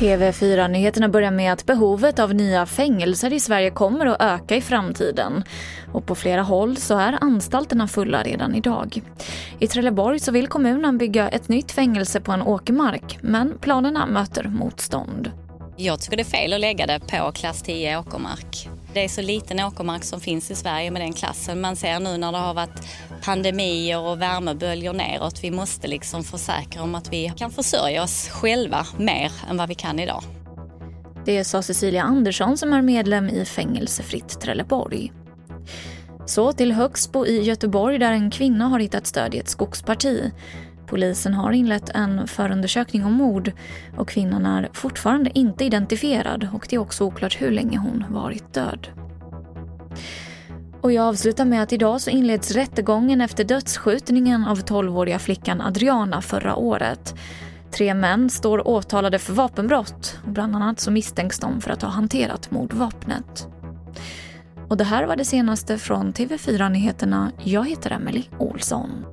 TV4-nyheterna börjar med att behovet av nya fängelser i Sverige kommer att öka i framtiden. Och på flera håll så är anstalterna fulla redan idag. I Trelleborg så vill kommunen bygga ett nytt fängelse på en åkermark, men planerna möter motstånd. Jag tycker det är fel att lägga det på klass 10 åkermark. Det är så liten åkermark som finns i Sverige med den klassen. Man ser nu när det har varit pandemier och värmeböljor neråt. Vi måste liksom försäkra om att vi kan försörja oss själva mer än vad vi kan idag. Det sa Cecilia Andersson som är medlem i Fängelsefritt Trelleborg. Så till Högsbo i Göteborg där en kvinna har hittat stöd i ett skogsparti. Polisen har inlett en förundersökning om mord och kvinnan är fortfarande inte identifierad och det är också oklart hur länge hon varit död. Och jag avslutar med att idag så inleds rättegången efter dödsskjutningen av 12-åriga flickan Adriana förra året. Tre män står åtalade för vapenbrott och bland annat så misstänks de för att ha hanterat mordvapnet. Och det här var det senaste från TV4 Nyheterna. Jag heter Emily Olsson.